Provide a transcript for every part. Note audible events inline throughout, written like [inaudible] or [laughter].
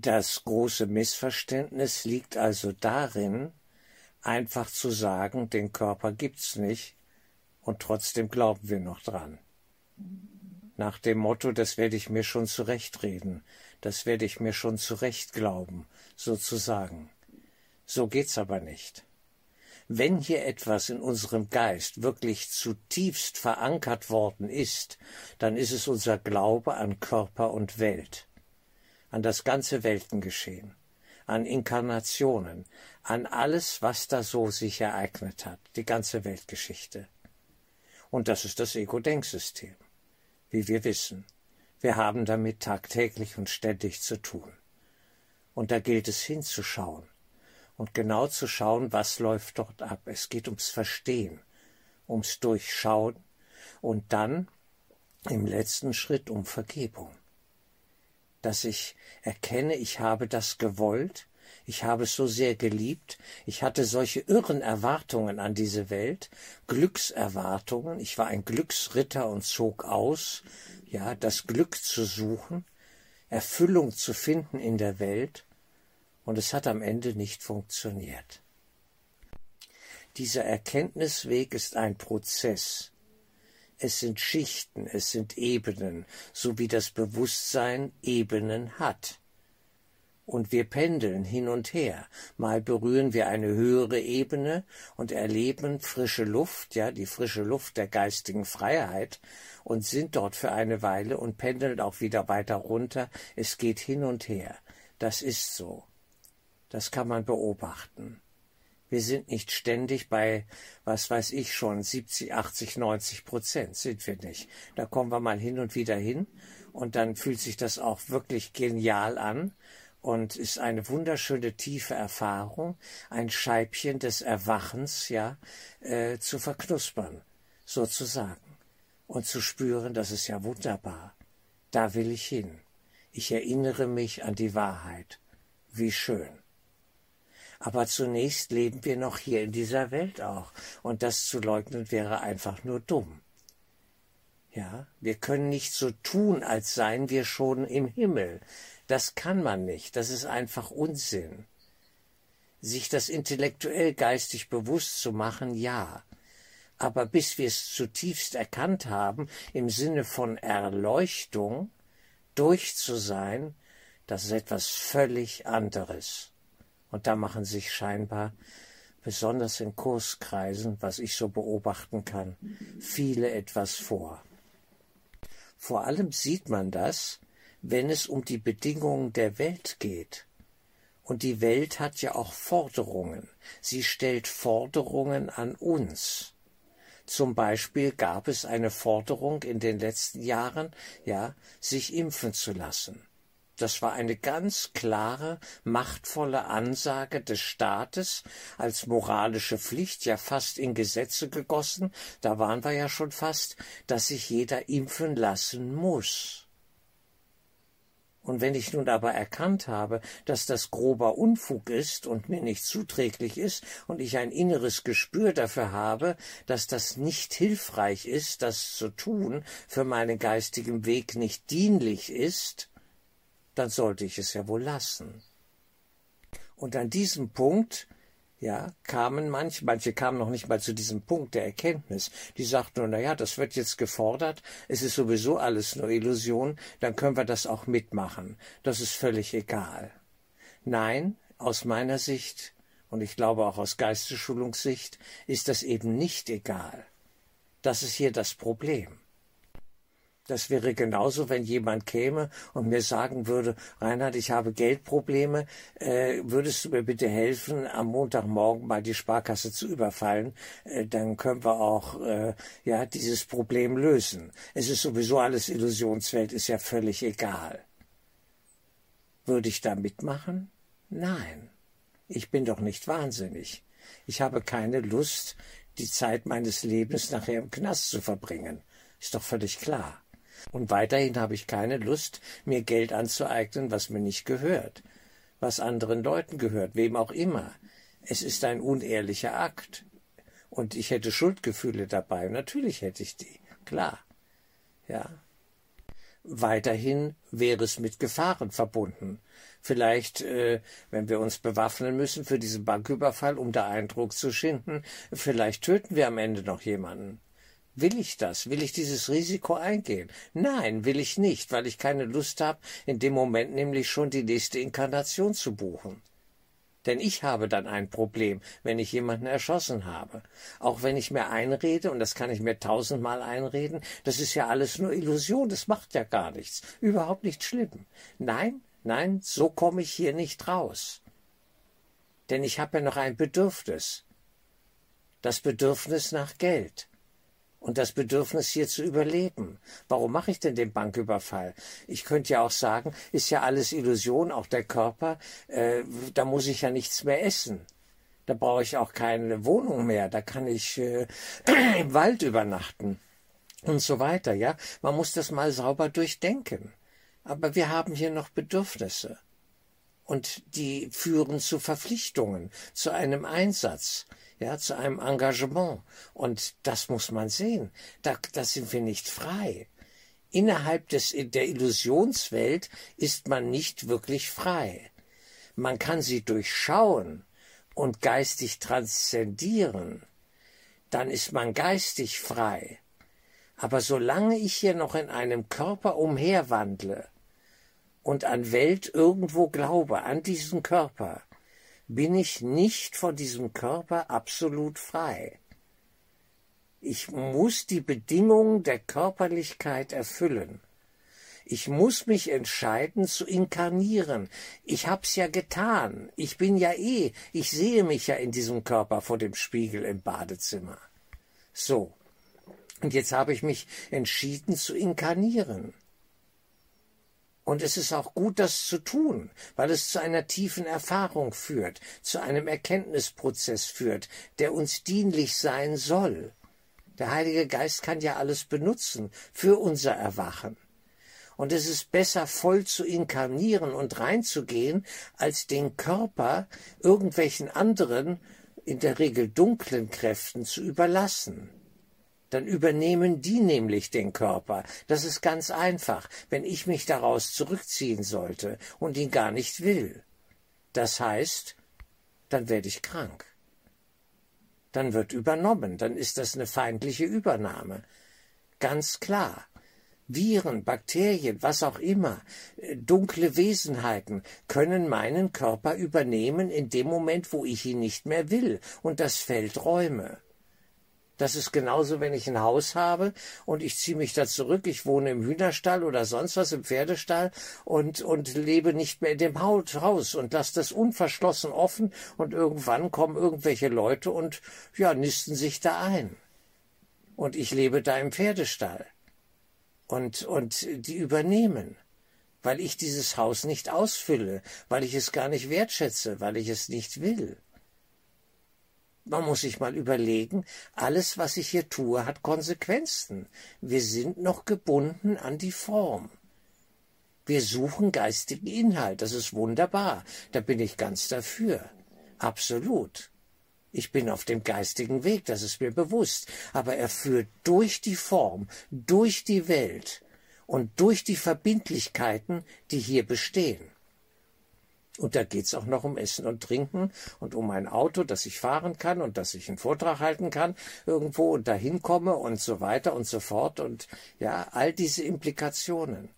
Das große Missverständnis liegt also darin, einfach zu sagen, den Körper gibt's nicht, und trotzdem glauben wir noch dran. Nach dem Motto, das werde ich mir schon zurechtreden, das werde ich mir schon zurecht glauben, sozusagen. So geht's aber nicht. Wenn hier etwas in unserem Geist wirklich zutiefst verankert worden ist, dann ist es unser Glaube an Körper und Welt, an das ganze Weltengeschehen, an Inkarnationen, an alles, was da so sich ereignet hat, die ganze Weltgeschichte. Und das ist das Ego-Denksystem, wie wir wissen. Wir haben damit tagtäglich und ständig zu tun. Und da gilt es hinzuschauen und genau zu schauen, was läuft dort ab. Es geht ums Verstehen, ums Durchschauen und dann im letzten Schritt um Vergebung. Dass ich erkenne, ich habe das gewollt, ich habe es so sehr geliebt, ich hatte solche irren Erwartungen an diese Welt, Glückserwartungen, ich war ein Glücksritter und zog aus, ja, das Glück zu suchen, Erfüllung zu finden in der Welt, und es hat am Ende nicht funktioniert. Dieser Erkenntnisweg ist ein Prozess. Es sind Schichten, es sind Ebenen, so wie das Bewusstsein Ebenen hat. Und wir pendeln hin und her. Mal berühren wir eine höhere Ebene und erleben frische Luft, ja, die frische Luft der geistigen Freiheit und sind dort für eine Weile und pendeln auch wieder weiter runter. Es geht hin und her. Das ist so. Das kann man beobachten. Wir sind nicht ständig bei, was weiß ich schon, 70, 80, 90 Prozent sind wir nicht. Da kommen wir mal hin und wieder hin und dann fühlt sich das auch wirklich genial an und ist eine wunderschöne tiefe Erfahrung, ein Scheibchen des Erwachens, ja, äh, zu verknuspern, sozusagen, und zu spüren, das ist ja wunderbar. Da will ich hin. Ich erinnere mich an die Wahrheit. Wie schön. Aber zunächst leben wir noch hier in dieser Welt auch. Und das zu leugnen wäre einfach nur dumm. Ja, wir können nicht so tun, als seien wir schon im Himmel. Das kann man nicht. Das ist einfach Unsinn. Sich das intellektuell geistig bewusst zu machen, ja. Aber bis wir es zutiefst erkannt haben, im Sinne von Erleuchtung, durch zu sein, das ist etwas völlig anderes. Und da machen sich scheinbar, besonders in Kurskreisen, was ich so beobachten kann, viele etwas vor. Vor allem sieht man das, wenn es um die Bedingungen der Welt geht. Und die Welt hat ja auch Forderungen. Sie stellt Forderungen an uns. Zum Beispiel gab es eine Forderung in den letzten Jahren, ja, sich impfen zu lassen. Das war eine ganz klare, machtvolle Ansage des Staates als moralische Pflicht, ja fast in Gesetze gegossen, da waren wir ja schon fast, dass sich jeder impfen lassen muss. Und wenn ich nun aber erkannt habe, dass das grober Unfug ist und mir nicht zuträglich ist und ich ein inneres Gespür dafür habe, dass das nicht hilfreich ist, das zu tun, für meinen geistigen Weg nicht dienlich ist, dann sollte ich es ja wohl lassen. Und an diesem Punkt, ja, kamen manche, manche kamen noch nicht mal zu diesem Punkt der Erkenntnis. Die sagten, na ja, das wird jetzt gefordert, es ist sowieso alles nur Illusion, dann können wir das auch mitmachen. Das ist völlig egal. Nein, aus meiner Sicht und ich glaube auch aus Geistesschulungssicht ist das eben nicht egal. Das ist hier das Problem. Das wäre genauso, wenn jemand käme und mir sagen würde, Reinhard, ich habe Geldprobleme, äh, würdest du mir bitte helfen, am Montagmorgen mal die Sparkasse zu überfallen? Äh, dann können wir auch äh, ja dieses Problem lösen. Es ist sowieso alles Illusionswelt, ist ja völlig egal. Würde ich da mitmachen? Nein. Ich bin doch nicht wahnsinnig. Ich habe keine Lust, die Zeit meines Lebens nachher im Knast zu verbringen. Ist doch völlig klar. Und weiterhin habe ich keine Lust, mir Geld anzueignen, was mir nicht gehört, was anderen Leuten gehört, wem auch immer. Es ist ein unehrlicher Akt. Und ich hätte Schuldgefühle dabei. Natürlich hätte ich die. Klar. Ja. weiterhin wäre es mit Gefahren verbunden. Vielleicht, äh, wenn wir uns bewaffnen müssen für diesen Banküberfall, um da Eindruck zu schinden, vielleicht töten wir am Ende noch jemanden. Will ich das? Will ich dieses Risiko eingehen? Nein, will ich nicht, weil ich keine Lust habe, in dem Moment nämlich schon die nächste Inkarnation zu buchen. Denn ich habe dann ein Problem, wenn ich jemanden erschossen habe. Auch wenn ich mir einrede, und das kann ich mir tausendmal einreden, das ist ja alles nur Illusion, das macht ja gar nichts, überhaupt nicht schlimm. Nein, nein, so komme ich hier nicht raus. Denn ich habe ja noch ein Bedürfnis. Das Bedürfnis nach Geld und das Bedürfnis hier zu überleben. Warum mache ich denn den Banküberfall? Ich könnte ja auch sagen, ist ja alles Illusion, auch der Körper, äh, da muss ich ja nichts mehr essen. Da brauche ich auch keine Wohnung mehr, da kann ich äh, [clears throat] im Wald übernachten und so weiter, ja. Man muss das mal sauber durchdenken. Aber wir haben hier noch Bedürfnisse. Und die führen zu Verpflichtungen, zu einem Einsatz ja, zu einem Engagement. Und das muss man sehen. Da, da sind wir nicht frei. Innerhalb des, der Illusionswelt ist man nicht wirklich frei. Man kann sie durchschauen und geistig transzendieren. Dann ist man geistig frei. Aber solange ich hier noch in einem Körper umherwandle und an Welt irgendwo glaube, an diesen Körper, bin ich nicht von diesem Körper absolut frei. Ich muss die Bedingungen der Körperlichkeit erfüllen. Ich muss mich entscheiden zu inkarnieren. Ich hab's ja getan. Ich bin ja eh, ich sehe mich ja in diesem Körper vor dem Spiegel im Badezimmer. So. Und jetzt habe ich mich entschieden zu inkarnieren. Und es ist auch gut, das zu tun, weil es zu einer tiefen Erfahrung führt, zu einem Erkenntnisprozess führt, der uns dienlich sein soll. Der Heilige Geist kann ja alles benutzen für unser Erwachen. Und es ist besser, voll zu inkarnieren und reinzugehen, als den Körper irgendwelchen anderen, in der Regel dunklen Kräften zu überlassen dann übernehmen die nämlich den Körper. Das ist ganz einfach, wenn ich mich daraus zurückziehen sollte und ihn gar nicht will. Das heißt, dann werde ich krank. Dann wird übernommen, dann ist das eine feindliche Übernahme. Ganz klar. Viren, Bakterien, was auch immer, äh, dunkle Wesenheiten können meinen Körper übernehmen in dem Moment, wo ich ihn nicht mehr will, und das fällt Räume. Das ist genauso, wenn ich ein Haus habe und ich ziehe mich da zurück, ich wohne im Hühnerstall oder sonst was im Pferdestall und, und lebe nicht mehr in dem Haus und lasse das unverschlossen offen und irgendwann kommen irgendwelche Leute und ja, nisten sich da ein. Und ich lebe da im Pferdestall. Und, und die übernehmen weil ich dieses Haus nicht ausfülle, weil ich es gar nicht wertschätze, weil ich es nicht will. Man muss sich mal überlegen, alles, was ich hier tue, hat Konsequenzen. Wir sind noch gebunden an die Form. Wir suchen geistigen Inhalt, das ist wunderbar, da bin ich ganz dafür. Absolut. Ich bin auf dem geistigen Weg, das ist mir bewusst, aber er führt durch die Form, durch die Welt und durch die Verbindlichkeiten, die hier bestehen. Und da geht's auch noch um Essen und Trinken und um ein Auto, das ich fahren kann und dass ich einen Vortrag halten kann irgendwo und dahin komme und so weiter und so fort und ja, all diese Implikationen.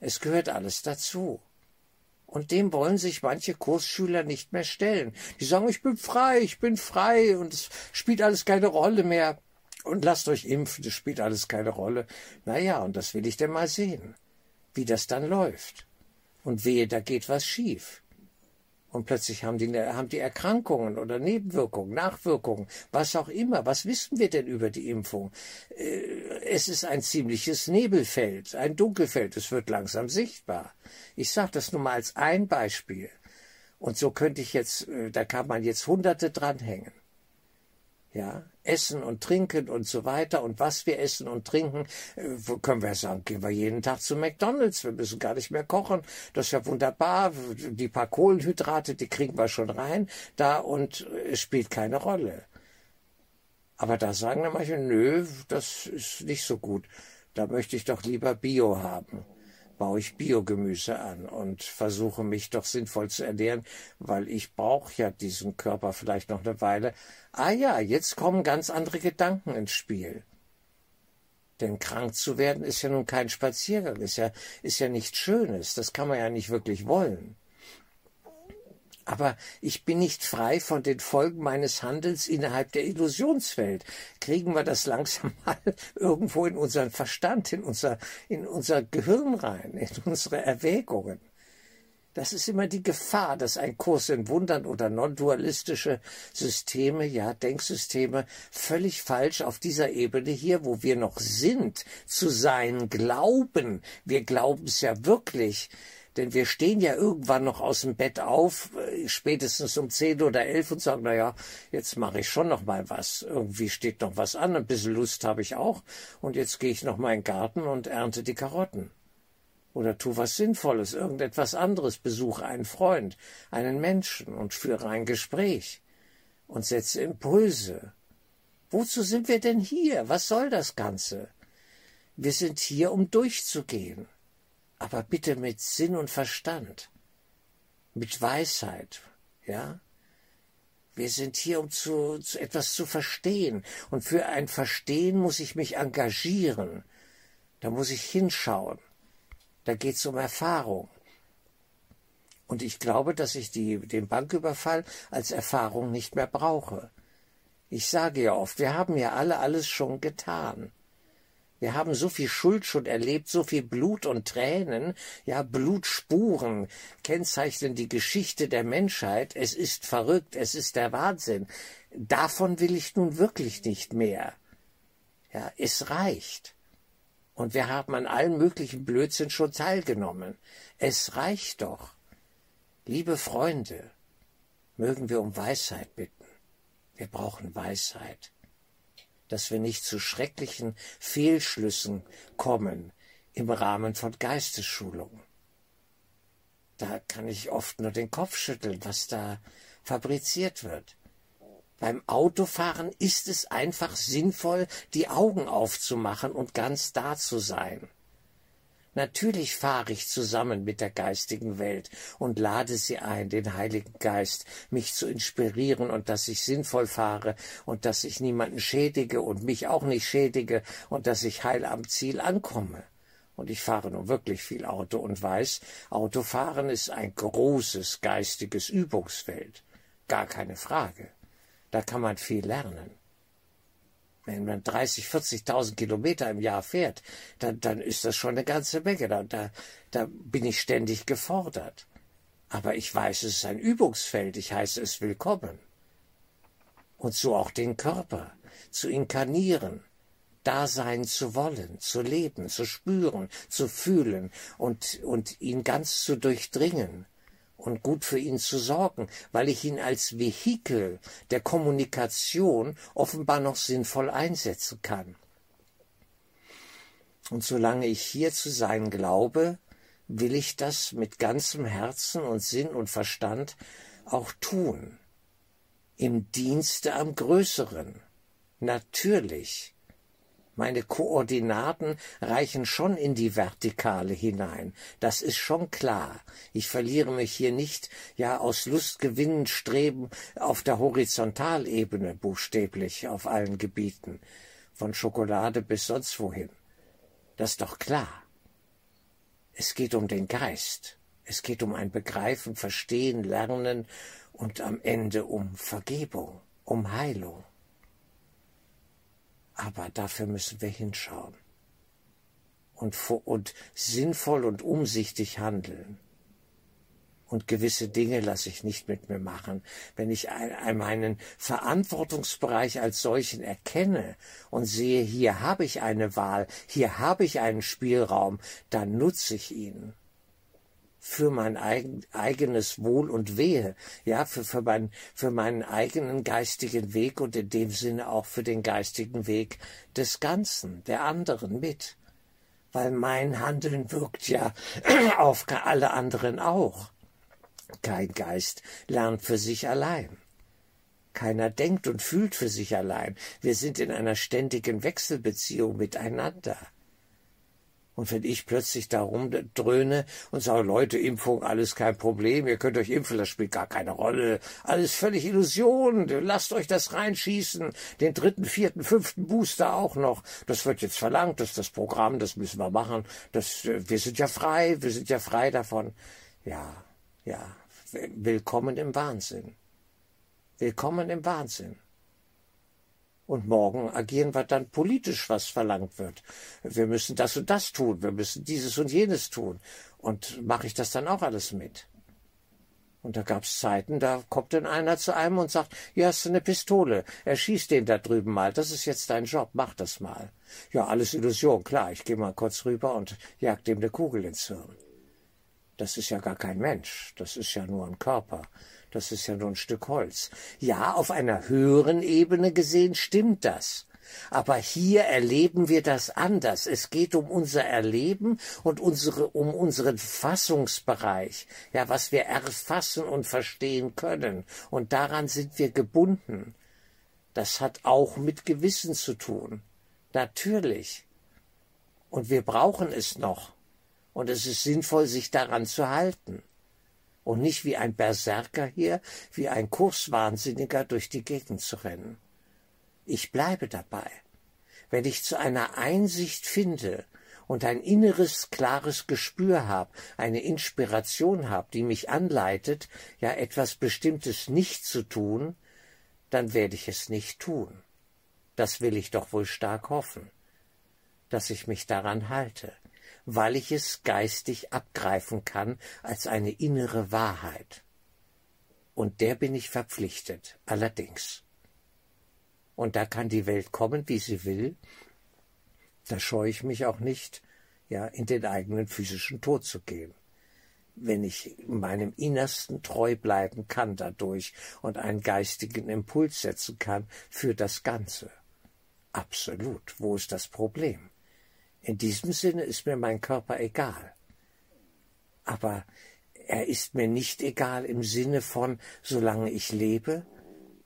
Es gehört alles dazu. Und dem wollen sich manche Kursschüler nicht mehr stellen. Die sagen, ich bin frei, ich bin frei und es spielt alles keine Rolle mehr. Und lasst euch impfen, das spielt alles keine Rolle. Na ja, und das will ich denn mal sehen, wie das dann läuft. Und wehe, da geht was schief. Und plötzlich haben die, haben die Erkrankungen oder Nebenwirkungen, Nachwirkungen, was auch immer. Was wissen wir denn über die Impfung? Äh, es ist ein ziemliches Nebelfeld, ein Dunkelfeld. Es wird langsam sichtbar. Ich sage das nur mal als ein Beispiel. Und so könnte ich jetzt, äh, da kann man jetzt Hunderte dranhängen. Ja, Essen und Trinken und so weiter. Und was wir essen und trinken, äh, können wir sagen, gehen wir jeden Tag zu McDonalds, wir müssen gar nicht mehr kochen, das ist ja wunderbar, die paar Kohlenhydrate, die kriegen wir schon rein, da und es spielt keine Rolle. Aber da sagen dann manche, nö, das ist nicht so gut, da möchte ich doch lieber Bio haben. Baue ich Biogemüse an und versuche mich doch sinnvoll zu ernähren, weil ich brauche ja diesen Körper vielleicht noch eine Weile. Ah ja, jetzt kommen ganz andere Gedanken ins Spiel. Denn krank zu werden ist ja nun kein Spaziergang, ist ja, ist ja nichts Schönes, das kann man ja nicht wirklich wollen. Aber ich bin nicht frei von den Folgen meines Handelns innerhalb der Illusionswelt. Kriegen wir das langsam [laughs] mal irgendwo in unseren Verstand, in unser, in unser Gehirn rein, in unsere Erwägungen. Das ist immer die Gefahr, dass ein Kurs in Wundern oder non-dualistische Systeme, ja, Denksysteme, völlig falsch auf dieser Ebene hier, wo wir noch sind, zu sein glauben. Wir glauben es ja wirklich denn wir stehen ja irgendwann noch aus dem Bett auf, äh, spätestens um zehn oder elf und sagen, na ja, jetzt mache ich schon noch mal was. Irgendwie steht noch was an, ein bisschen Lust habe ich auch. Und jetzt gehe ich noch mal in den Garten und ernte die Karotten. Oder tu was Sinnvolles, irgendetwas anderes, besuche einen Freund, einen Menschen und führe ein Gespräch und setze Impulse. Wozu sind wir denn hier? Was soll das Ganze? Wir sind hier, um durchzugehen aber bitte mit Sinn und Verstand, mit Weisheit, ja. Wir sind hier, um zu, zu etwas zu verstehen. Und für ein Verstehen muss ich mich engagieren. Da muss ich hinschauen. Da geht es um Erfahrung. Und ich glaube, dass ich die, den Banküberfall als Erfahrung nicht mehr brauche. Ich sage ja oft, wir haben ja alle alles schon getan. Wir haben so viel Schuld schon erlebt, so viel Blut und Tränen, ja, Blutspuren kennzeichnen die Geschichte der Menschheit. Es ist verrückt, es ist der Wahnsinn. Davon will ich nun wirklich nicht mehr. Ja, es reicht. Und wir haben an allen möglichen Blödsinn schon teilgenommen. Es reicht doch. Liebe Freunde, mögen wir um Weisheit bitten. Wir brauchen Weisheit dass wir nicht zu schrecklichen Fehlschlüssen kommen im Rahmen von Geistesschulungen. Da kann ich oft nur den Kopf schütteln, was da fabriziert wird. Beim Autofahren ist es einfach sinnvoll, die Augen aufzumachen und ganz da zu sein. Natürlich fahre ich zusammen mit der geistigen Welt und lade sie ein, den Heiligen Geist, mich zu inspirieren und dass ich sinnvoll fahre und dass ich niemanden schädige und mich auch nicht schädige und dass ich heil am Ziel ankomme. Und ich fahre nun wirklich viel Auto und weiß, Autofahren ist ein großes geistiges Übungsfeld. Gar keine Frage. Da kann man viel lernen. Wenn man 30, 40.000 Kilometer im Jahr fährt, dann, dann ist das schon eine ganze Menge. Da, da, da bin ich ständig gefordert. Aber ich weiß, es ist ein Übungsfeld. Ich heiße es willkommen. Und so auch den Körper zu inkarnieren, da sein zu wollen, zu leben, zu spüren, zu fühlen und, und ihn ganz zu durchdringen und gut für ihn zu sorgen, weil ich ihn als Vehikel der Kommunikation offenbar noch sinnvoll einsetzen kann. Und solange ich hier zu sein glaube, will ich das mit ganzem Herzen und Sinn und Verstand auch tun. Im Dienste am Größeren. Natürlich. Meine Koordinaten reichen schon in die Vertikale hinein. Das ist schon klar. Ich verliere mich hier nicht, ja, aus Lustgewinnen streben auf der Horizontalebene, buchstäblich, auf allen Gebieten. Von Schokolade bis sonst wohin. Das ist doch klar. Es geht um den Geist. Es geht um ein Begreifen, Verstehen, Lernen und am Ende um Vergebung, um Heilung. Aber dafür müssen wir hinschauen und, und sinnvoll und umsichtig handeln. Und gewisse Dinge lasse ich nicht mit mir machen. Wenn ich meinen Verantwortungsbereich als solchen erkenne und sehe, hier habe ich eine Wahl, hier habe ich einen Spielraum, dann nutze ich ihn für mein eigen, eigenes Wohl und Wehe, ja, für, für, mein, für meinen eigenen geistigen Weg und in dem Sinne auch für den geistigen Weg des Ganzen, der anderen mit. Weil mein Handeln wirkt ja [clears throat] auf alle anderen auch. Kein Geist lernt für sich allein. Keiner denkt und fühlt für sich allein. Wir sind in einer ständigen Wechselbeziehung miteinander. Und wenn ich plötzlich da rumdröhne und sage, Leute, Impfung, alles kein Problem, ihr könnt euch impfen, das spielt gar keine Rolle, alles völlig Illusion, lasst euch das reinschießen, den dritten, vierten, fünften Booster auch noch, das wird jetzt verlangt, das ist das Programm, das müssen wir machen, das, wir sind ja frei, wir sind ja frei davon. Ja, ja, willkommen im Wahnsinn. Willkommen im Wahnsinn. Und morgen agieren wir dann politisch, was verlangt wird. Wir müssen das und das tun, wir müssen dieses und jenes tun. Und mache ich das dann auch alles mit? Und da gab's Zeiten, da kommt dann einer zu einem und sagt, hier hast du eine Pistole, erschieß den da drüben mal, das ist jetzt dein Job, mach das mal. Ja, alles Illusion, klar, ich gehe mal kurz rüber und jag dem eine Kugel ins Hirn. Das ist ja gar kein Mensch, das ist ja nur ein Körper. Das ist ja nur ein Stück Holz. Ja, auf einer höheren Ebene gesehen stimmt das. Aber hier erleben wir das anders. Es geht um unser Erleben und unsere, um unseren Fassungsbereich. Ja, was wir erfassen und verstehen können. Und daran sind wir gebunden. Das hat auch mit Gewissen zu tun. Natürlich. Und wir brauchen es noch. Und es ist sinnvoll, sich daran zu halten und nicht wie ein Berserker hier, wie ein Kurswahnsinniger durch die Gegend zu rennen. Ich bleibe dabei. Wenn ich zu einer Einsicht finde und ein inneres, klares Gespür habe, eine Inspiration habe, die mich anleitet, ja etwas Bestimmtes nicht zu tun, dann werde ich es nicht tun. Das will ich doch wohl stark hoffen, dass ich mich daran halte weil ich es geistig abgreifen kann als eine innere Wahrheit. Und der bin ich verpflichtet, allerdings. Und da kann die Welt kommen, wie sie will, da scheue ich mich auch nicht, ja, in den eigenen physischen Tod zu gehen. Wenn ich meinem Innersten treu bleiben kann dadurch und einen geistigen Impuls setzen kann für das Ganze. Absolut. Wo ist das Problem? In diesem Sinne ist mir mein Körper egal. Aber er ist mir nicht egal im Sinne von, solange ich lebe,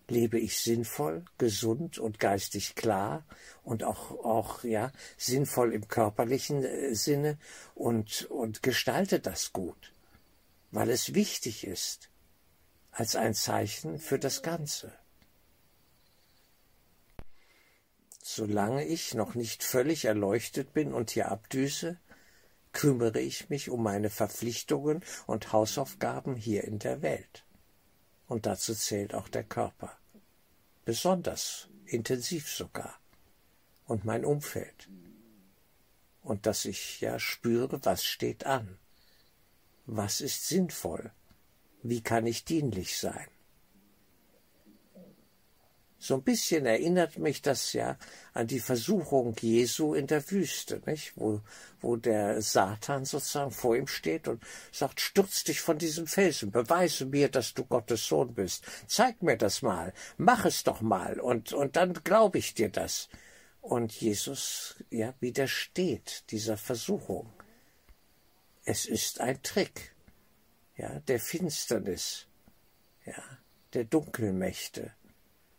lebe ich sinnvoll, gesund und geistig klar und auch, auch, ja, sinnvoll im körperlichen äh, Sinne und, und gestalte das gut, weil es wichtig ist, als ein Zeichen für das Ganze. Solange ich noch nicht völlig erleuchtet bin und hier abdüse, kümmere ich mich um meine Verpflichtungen und Hausaufgaben hier in der Welt. Und dazu zählt auch der Körper. Besonders, intensiv sogar. Und mein Umfeld. Und dass ich ja spüre, was steht an. Was ist sinnvoll? Wie kann ich dienlich sein? So ein bisschen erinnert mich das ja an die Versuchung Jesu in der Wüste, nicht? Wo, wo der Satan sozusagen vor ihm steht und sagt, stürz dich von diesem Felsen, beweise mir, dass du Gottes Sohn bist. Zeig mir das mal, mach es doch mal und, und dann glaube ich dir das. Und Jesus, ja, widersteht dieser Versuchung. Es ist ein Trick, ja, der Finsternis, ja, der Dunkelmächte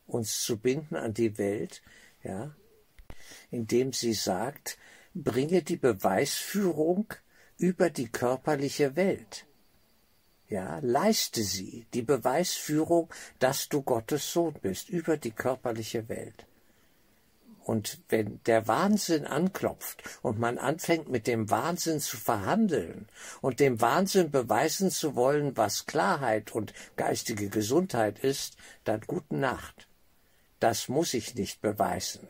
uns zu binden an die Welt, ja, indem sie sagt, bringe die Beweisführung über die körperliche Welt. Ja, leiste sie, die Beweisführung, dass du Gottes Sohn bist, über die körperliche Welt. Und wenn der Wahnsinn anklopft und man anfängt mit dem Wahnsinn zu verhandeln und dem Wahnsinn beweisen zu wollen, was Klarheit und geistige Gesundheit ist, dann gute Nacht. Das muss ich nicht beweisen.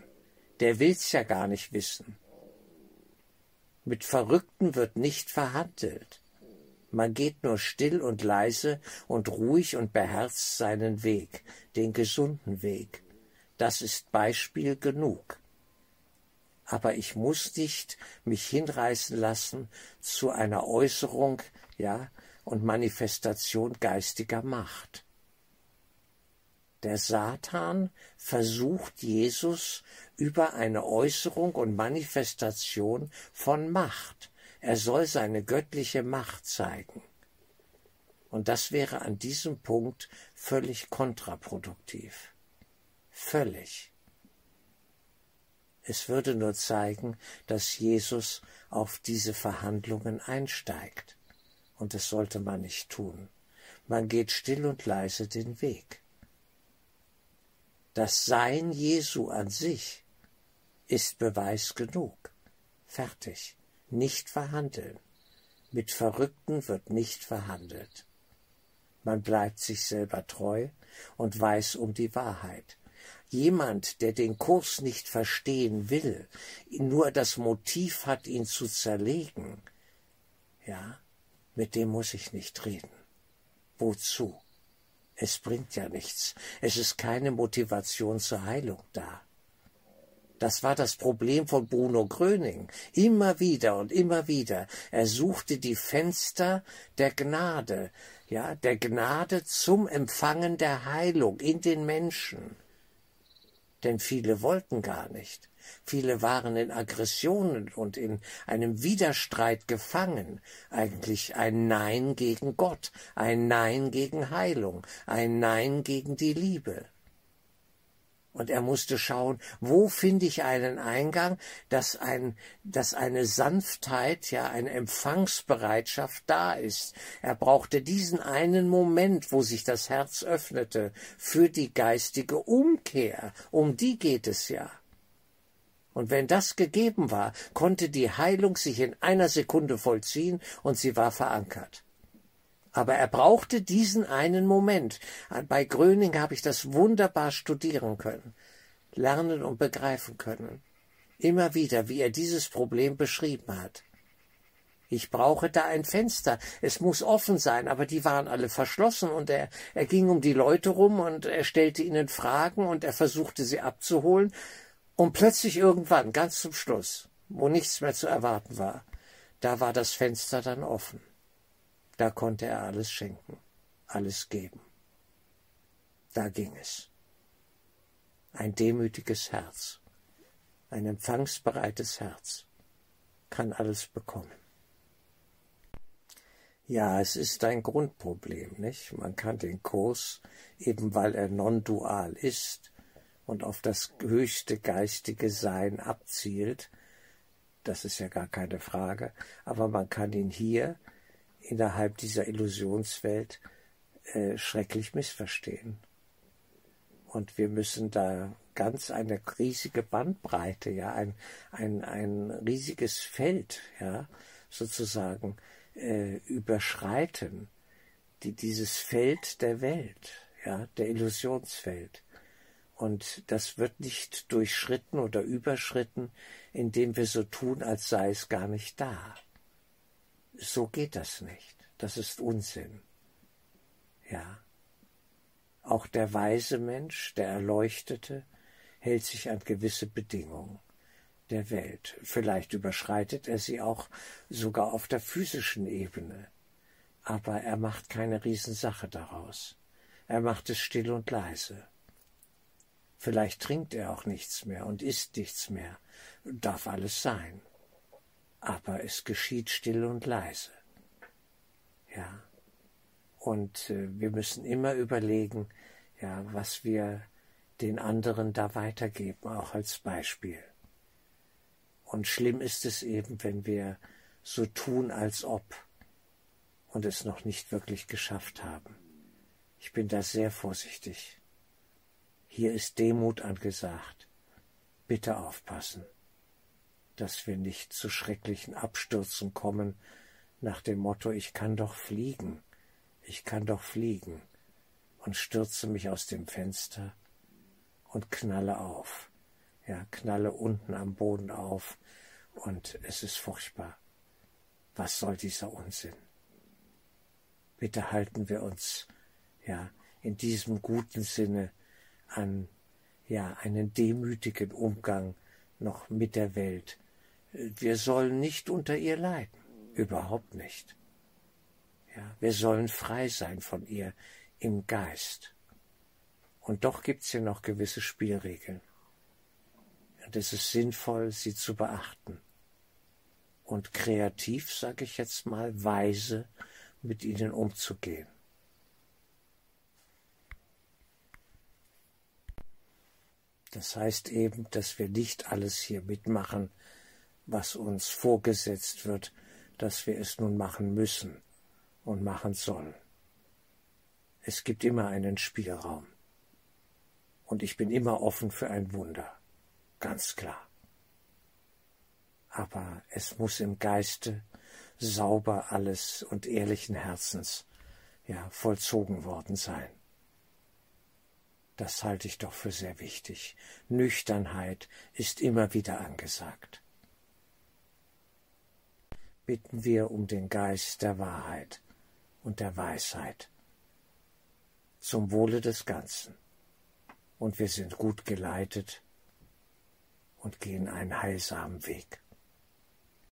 Der will's ja gar nicht wissen. Mit Verrückten wird nicht verhandelt. Man geht nur still und leise und ruhig und beherzt seinen Weg, den gesunden Weg. Das ist Beispiel genug. Aber ich muss nicht mich hinreißen lassen zu einer Äußerung, ja, und Manifestation geistiger Macht. Der Satan versucht Jesus über eine Äußerung und Manifestation von Macht. Er soll seine göttliche Macht zeigen. Und das wäre an diesem Punkt völlig kontraproduktiv. Völlig. Es würde nur zeigen, dass Jesus auf diese Verhandlungen einsteigt. Und das sollte man nicht tun. Man geht still und leise den Weg. Das Sein Jesu an sich ist Beweis genug. Fertig. Nicht verhandeln. Mit Verrückten wird nicht verhandelt. Man bleibt sich selber treu und weiß um die Wahrheit. Jemand, der den Kurs nicht verstehen will, nur das Motiv hat, ihn zu zerlegen, ja, mit dem muss ich nicht reden. Wozu? Es bringt ja nichts. Es ist keine Motivation zur Heilung da. Das war das Problem von Bruno Gröning. Immer wieder und immer wieder. Er suchte die Fenster der Gnade, ja, der Gnade zum Empfangen der Heilung in den Menschen. Denn viele wollten gar nicht. Viele waren in Aggressionen und in einem Widerstreit gefangen. Eigentlich ein Nein gegen Gott, ein Nein gegen Heilung, ein Nein gegen die Liebe. Und er musste schauen, wo finde ich einen Eingang, dass ein, dass eine Sanftheit, ja, eine Empfangsbereitschaft da ist. Er brauchte diesen einen Moment, wo sich das Herz öffnete für die geistige Umkehr. Um die geht es ja. Und wenn das gegeben war, konnte die Heilung sich in einer Sekunde vollziehen und sie war verankert. Aber er brauchte diesen einen Moment. Bei Gröning habe ich das wunderbar studieren können, lernen und begreifen können. Immer wieder, wie er dieses Problem beschrieben hat. Ich brauche da ein Fenster. Es muss offen sein, aber die waren alle verschlossen und er, er ging um die Leute rum und er stellte ihnen Fragen und er versuchte sie abzuholen und plötzlich irgendwann, ganz zum Schluss, wo nichts mehr zu erwarten war, da war das Fenster dann offen. Da konnte er alles schenken, alles geben. Da ging es. Ein demütiges Herz, ein empfangsbereites Herz kann alles bekommen. Ja, es ist ein Grundproblem, nicht? Man kann den Kurs, eben weil er non-dual ist, und auf das höchste geistige Sein abzielt, das ist ja gar keine Frage, aber man kann ihn hier innerhalb dieser Illusionswelt äh, schrecklich missverstehen. Und wir müssen da ganz eine riesige Bandbreite, ja, ein, ein, ein riesiges Feld, ja, sozusagen äh, überschreiten, die, dieses Feld der Welt, ja, der Illusionswelt. Und das wird nicht durchschritten oder überschritten, indem wir so tun, als sei es gar nicht da. So geht das nicht. Das ist Unsinn. Ja. Auch der weise Mensch, der Erleuchtete, hält sich an gewisse Bedingungen der Welt. Vielleicht überschreitet er sie auch sogar auf der physischen Ebene. Aber er macht keine Riesensache daraus. Er macht es still und leise. Vielleicht trinkt er auch nichts mehr und isst nichts mehr. Darf alles sein. Aber es geschieht still und leise. Ja. Und äh, wir müssen immer überlegen, ja, was wir den anderen da weitergeben, auch als Beispiel. Und schlimm ist es eben, wenn wir so tun, als ob und es noch nicht wirklich geschafft haben. Ich bin da sehr vorsichtig. Hier ist Demut angesagt. Bitte aufpassen, dass wir nicht zu schrecklichen Abstürzen kommen, nach dem Motto Ich kann doch fliegen, ich kann doch fliegen, und stürze mich aus dem Fenster und knalle auf, ja, knalle unten am Boden auf, und es ist furchtbar. Was soll dieser Unsinn? Bitte halten wir uns, ja, in diesem guten Sinne an ja einen demütigen Umgang noch mit der Welt. Wir sollen nicht unter ihr leiden, überhaupt nicht. Ja, wir sollen frei sein von ihr im Geist. Und doch gibt's hier noch gewisse Spielregeln. Und es ist sinnvoll, sie zu beachten. Und kreativ, sage ich jetzt mal, weise mit ihnen umzugehen. Das heißt eben, dass wir nicht alles hier mitmachen, was uns vorgesetzt wird, dass wir es nun machen müssen und machen sollen. Es gibt immer einen Spielraum. Und ich bin immer offen für ein Wunder. Ganz klar. Aber es muss im Geiste sauber alles und ehrlichen Herzens ja vollzogen worden sein. Das halte ich doch für sehr wichtig. Nüchternheit ist immer wieder angesagt. Bitten wir um den Geist der Wahrheit und der Weisheit zum Wohle des Ganzen. Und wir sind gut geleitet und gehen einen heilsamen Weg.